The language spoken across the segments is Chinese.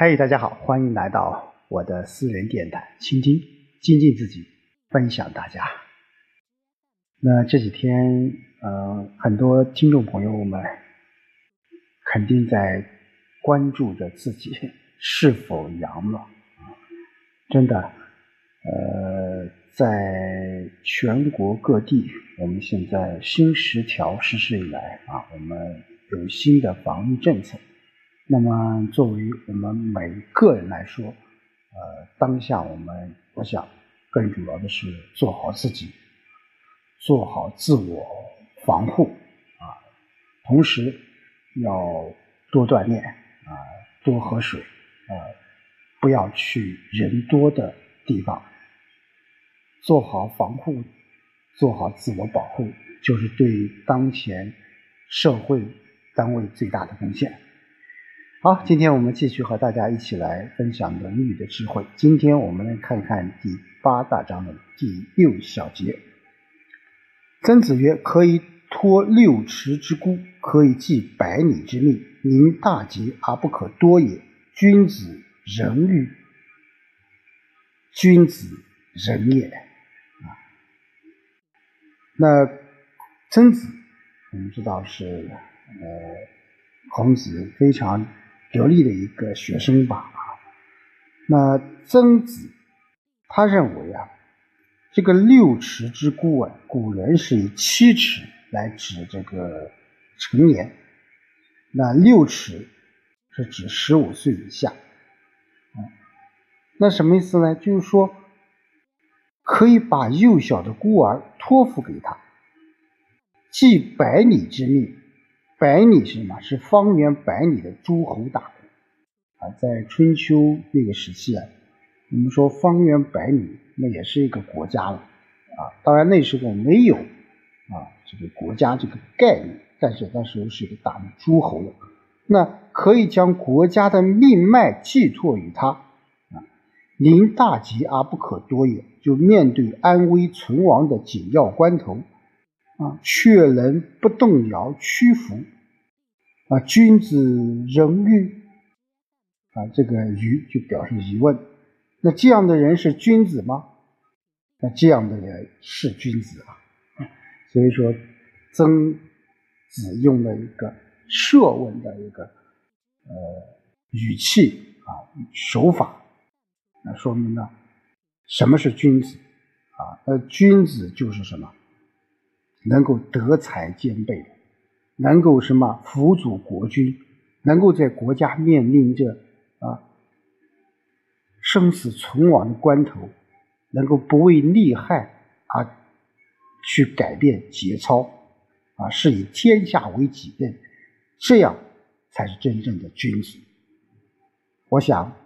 嗨，大家好，欢迎来到我的私人电台，倾听、精进自己，分享大家。那这几天，呃，很多听众朋友们肯定在关注着自己是否阳了啊！真的，呃，在全国各地，我们现在新十条实施以来啊，我们有新的防疫政策。那么，作为我们每一个人来说，呃，当下我们我想更主要的是做好自己，做好自我防护啊，同时要多锻炼啊，多喝水啊，不要去人多的地方，做好防护，做好自我保护，就是对当前社会单位最大的贡献。好，今天我们继续和大家一起来分享《论语》的智慧。今天我们来看看第八大章的第六小节。曾子曰：“可以托六尺之孤，可以济百里之命，民大节而不可多也。君子仁欲，君子仁也。”啊，那曾子我们知道是呃孔子非常。得力的一个学生吧，那曾子他认为啊，这个六尺之孤啊，古人是以七尺来指这个成年，那六尺是指十五岁以下，那什么意思呢？就是说可以把幼小的孤儿托付给他，济百里之命。百里是什么？是方圆百里的诸侯大国啊！在春秋那个时期啊，我们说方圆百里，那也是一个国家了啊。当然那时候没有啊这个国家这个概念，但是那时候是一个大的诸侯了。那可以将国家的命脉寄托于他啊，临大吉而不可多也。就面对安危存亡的紧要关头。啊，却能不动摇屈服，啊，君子仁欲，啊，这个愚就表示疑问。那这样的人是君子吗？那这样的人是君子啊。所以说，曾子用了一个设问的一个呃语气啊手法，那说明了什么是君子啊？那君子就是什么？能够德才兼备，能够什么辅佐国君，能够在国家面临着啊生死存亡的关头，能够不为利害而去改变节操，啊，是以天下为己任，这样才是真正的君子。我想，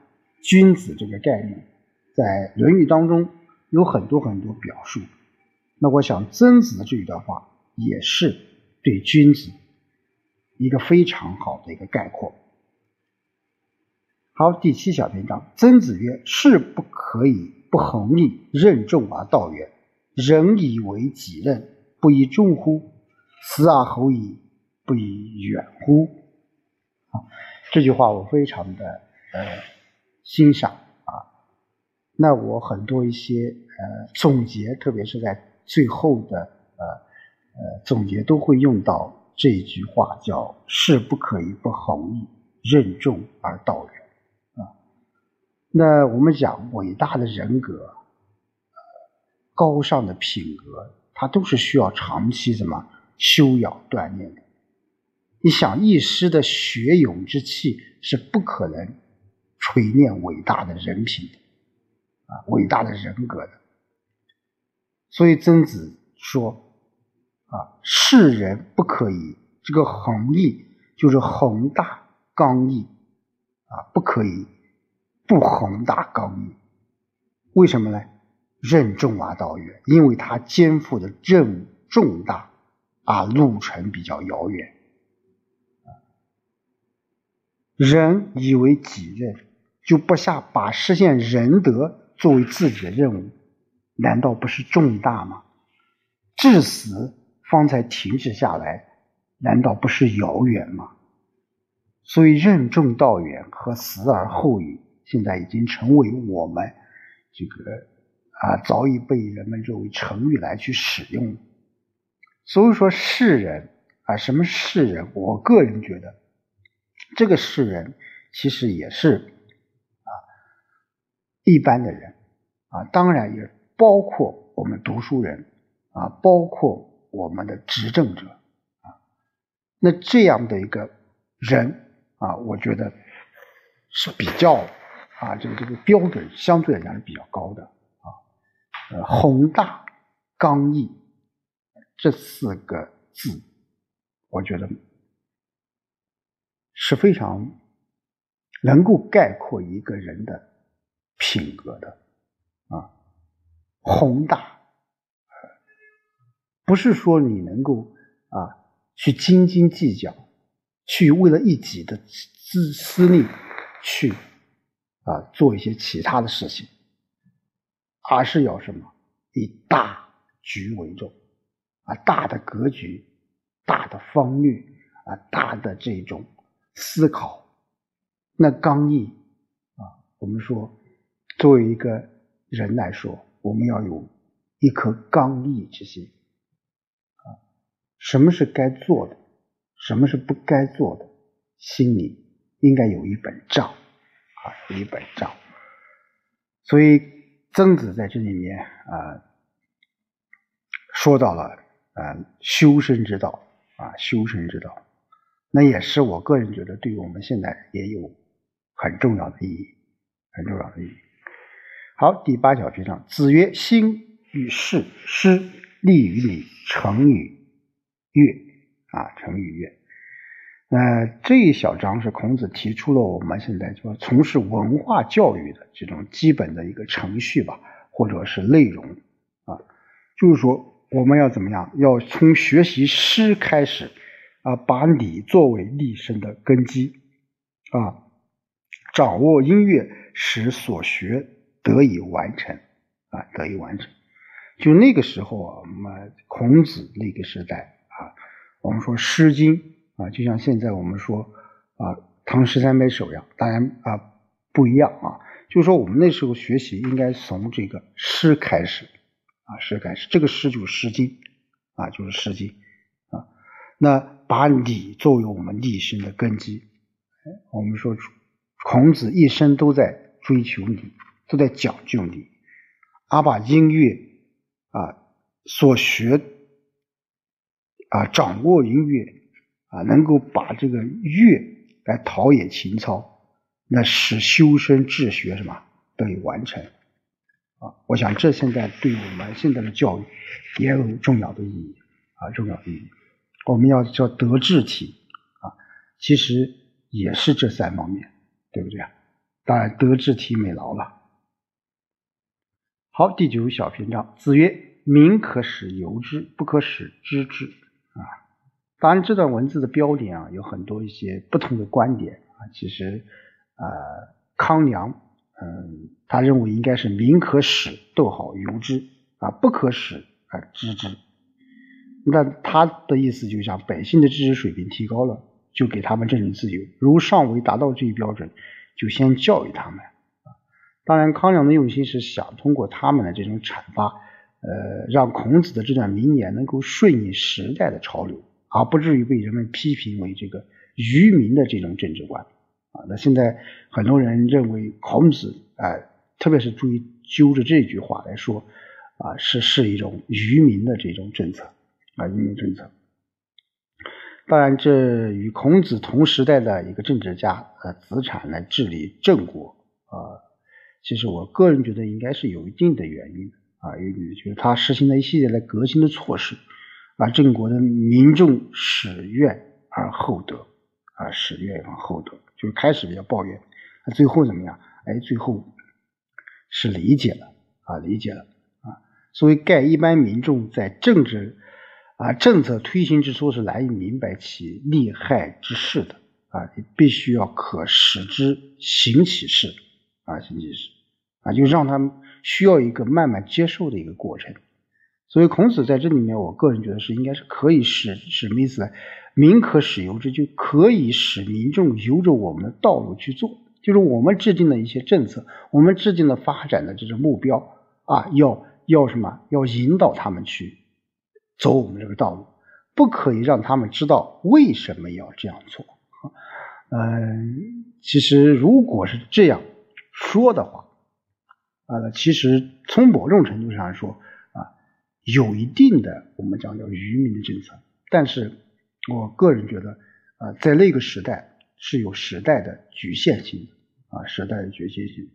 君子这个概念在《论语》当中有很多很多表述。那我想，曾子的这一段话也是对君子一个非常好的一个概括。好，第七小篇章，曾子曰：“士不可以不恒毅，任重而道远。人以为己任，不以重乎？死而后已，不以远乎？”啊，这句话我非常的呃欣赏啊。那我很多一些呃总结，特别是在。最后的呃呃总结都会用到这一句话，叫“事不可以不弘毅，任重而道远”啊。那我们讲伟大的人格，高尚的品格，它都是需要长期什么修养锻炼的。你想一时的学勇之气是不可能锤炼伟大的人品的啊，伟大的人格的。所以曾子说：“啊，世人不可以这个恒毅，就是宏大刚毅啊，不可以不宏大刚毅。为什么呢？任重而道远，因为他肩负的任务重大啊，路程比较遥远。人以为己任，就不下把实现仁德作为自己的任务。”难道不是重大吗？至死方才停止下来，难道不是遥远吗？所以任重道远和死而后已，现在已经成为我们这个啊早已被人们认为成语来去使用。所以说世人啊，什么世人？我个人觉得，这个世人其实也是啊一般的人啊，当然也包括我们读书人啊，包括我们的执政者啊。那这样的一个人啊，我觉得是比较啊这个这个标准相对来讲是比较高的啊，呃宏大刚毅。这四个字，我觉得是非常能够概括一个人的品格的，宏大，不是说你能够啊去斤斤计较，去为了一己的自私利去啊做一些其他的事情，而是要什么以大局为重。啊，大的格局，大的方略，啊，大的这种思考，那刚毅啊，我们说，作为一个人来说，我们要有一颗刚毅之心啊。什么是该做的，什么是不该做的，心里应该有一本账啊，有一本账。所以曾子在这里面啊，说到了。啊，修身之道啊，修身之道，那也是我个人觉得，对于我们现在也有很重要的意义，很重要的意义。好，第八小篇章，子曰：“兴与事，师利于礼，成与乐。”啊，成与乐。那这一小章是孔子提出了我们现在说从事文化教育的这种基本的一个程序吧，或者是内容啊，就是说。我们要怎么样？要从学习诗开始，啊，把礼作为立身的根基，啊，掌握音乐，使所学得以完成，啊，得以完成。就那个时候啊，我们孔子那个时代啊，我们说《诗经》啊，就像现在我们说啊《唐诗三百首》一样，当然啊不一样啊。就是说，我们那时候学习应该从这个诗开始。啊，诗开始，这个诗就是《诗经》，啊，就是《诗经》啊。那把礼作为我们立身的根基，我们说孔子一生都在追求礼，都在讲究你，而把音乐啊所学啊掌握音乐啊，能够把这个乐来陶冶情操，那使修身治学什么得以完成。啊，我想这现在对我们现在的教育也有重要的意义啊，重要的意义。我们要叫德智体啊，其实也是这三方面，对不对啊？当然，德智体美劳了。好，第九小篇章，子曰：“民可使由之，不可使知之。”啊，当然这段文字的标点啊，有很多一些不同的观点啊。其实，呃，康梁。嗯，他认为应该是民可使，逗号由之啊，不可使啊知之。那他的意思就是讲百姓的知识水平提高了，就给他们政治自由。如尚未达到这一标准，就先教育他们。当然，康梁的用心是想通过他们的这种阐发，呃，让孔子的这段名言能够顺应时代的潮流，而不至于被人们批评为这个愚民的这种政治观。啊，那现在很多人认为孔子，哎，特别是注意揪着这句话来说，啊，是是一种愚民的这种政策，啊，愚民政策。当然，这与孔子同时代的一个政治家，呃，子产来治理郑国，啊，其实我个人觉得应该是有一定的原因的，啊，有就是他实行了一系列的革新的措施，啊，郑国的民众始怨而后德，啊，始怨而后德。就是开始比较抱怨，那最后怎么样？哎，最后是理解了啊，理解了啊。所以盖一般民众在政治啊政策推行之初是难以明白其利害之事的啊，你必须要可使之行其事啊，行其事啊，就让他们需要一个慢慢接受的一个过程。所以孔子在这里面，我个人觉得是应该是可以使什么意思呢？民可使由之，就可以使民众由着我们的道路去做，就是我们制定的一些政策，我们制定的发展的这种目标啊，要要什么？要引导他们去走我们这个道路，不可以让他们知道为什么要这样做。嗯，其实如果是这样说的话，啊，其实从某种程度上来说啊，有一定的我们讲叫愚民的政策，但是。我个人觉得，啊，在那个时代是有时代的局限性的，啊，时代的局限性。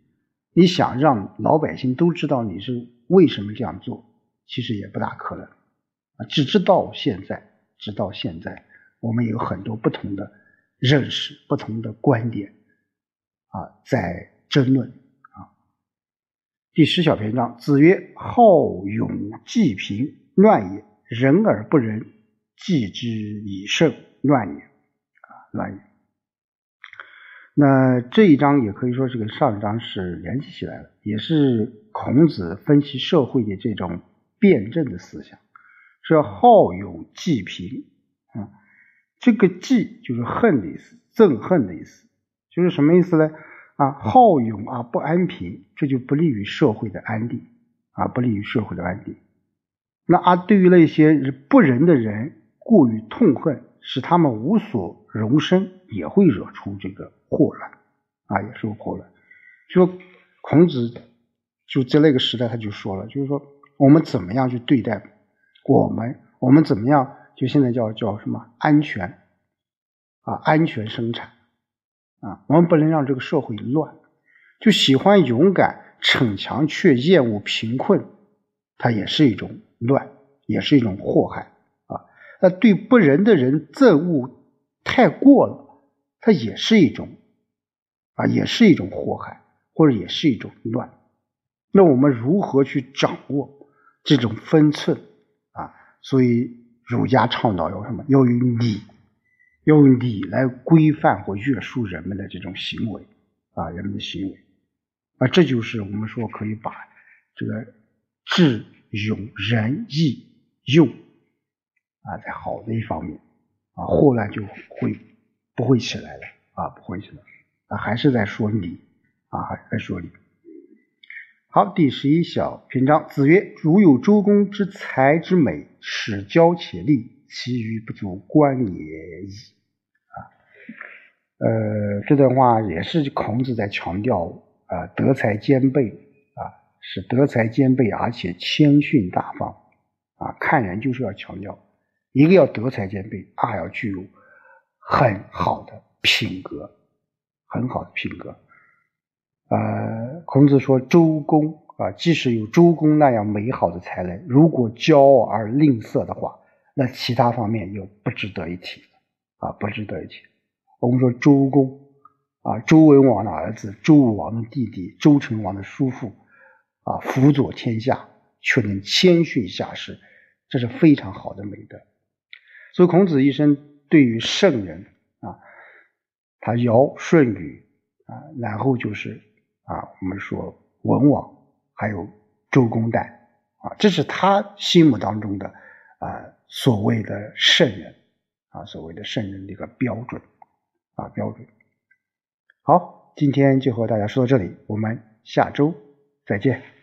你想让老百姓都知道你是为什么这样做，其实也不大可能，啊，直至到现在，直到现在，我们有很多不同的认识、不同的观点，啊，在争论，啊。第十小篇章，子曰：“好勇济贫，乱也；仁而不仁。”继之以胜，乱也啊，乱也。那这一章也可以说是跟上一章是联系起来的，也是孔子分析社会的这种辩证的思想，说好勇济贫啊。这个济就是恨的意思，憎恨的意思，就是什么意思呢？啊，好勇而不安贫，这就不利于社会的安定啊，不利于社会的安定。那而对于那些不仁的人，过于痛恨，使他们无所容身，也会惹出这个祸乱啊，也是个祸乱。就孔子就在那个时代，他就说了，就是说我们怎么样去对待我们，我们怎么样就现在叫叫什么安全啊，安全生产啊，我们不能让这个社会乱。就喜欢勇敢逞强，却厌恶贫困，它也是一种乱，也是一种祸害啊。那对不仁的人憎恶太过了，它也是一种啊，也是一种祸害，或者也是一种乱。那我们如何去掌握这种分寸啊？所以儒家倡导要什么？要用礼，用礼来规范或约束人们的这种行为啊，人们的行为啊，这就是我们说可以把这个智、勇、仁、义、用。啊，在好的一方面，啊，祸乱就会不会起来了，啊，不会起来，啊，还是在说礼，啊，还在说礼。好，第十一小篇章，子曰：“如有周公之才之美，使交且立，其余不足观也矣。”呃，这段话也是孔子在强调啊，德才兼备，啊，是德才兼备，而且谦逊大方，啊，看人就是要强调。一个要德才兼备，二要具有很好的品格，很好的品格。呃，孔子说：“周公啊，即使有周公那样美好的才能，如果骄傲而吝啬的话，那其他方面又不值得一提啊，不值得一提。我们说周公啊，周文王的儿子，周武王的弟弟，周成王的叔父啊，辅佐天下却能谦逊下士，这是非常好的美德。”所以孔子一生对于圣人啊，他尧舜禹啊，然后就是啊，我们说文王，还有周公旦啊，这是他心目当中的啊所谓的圣人啊，所谓的圣人的一个标准啊标准。好，今天就和大家说到这里，我们下周再见。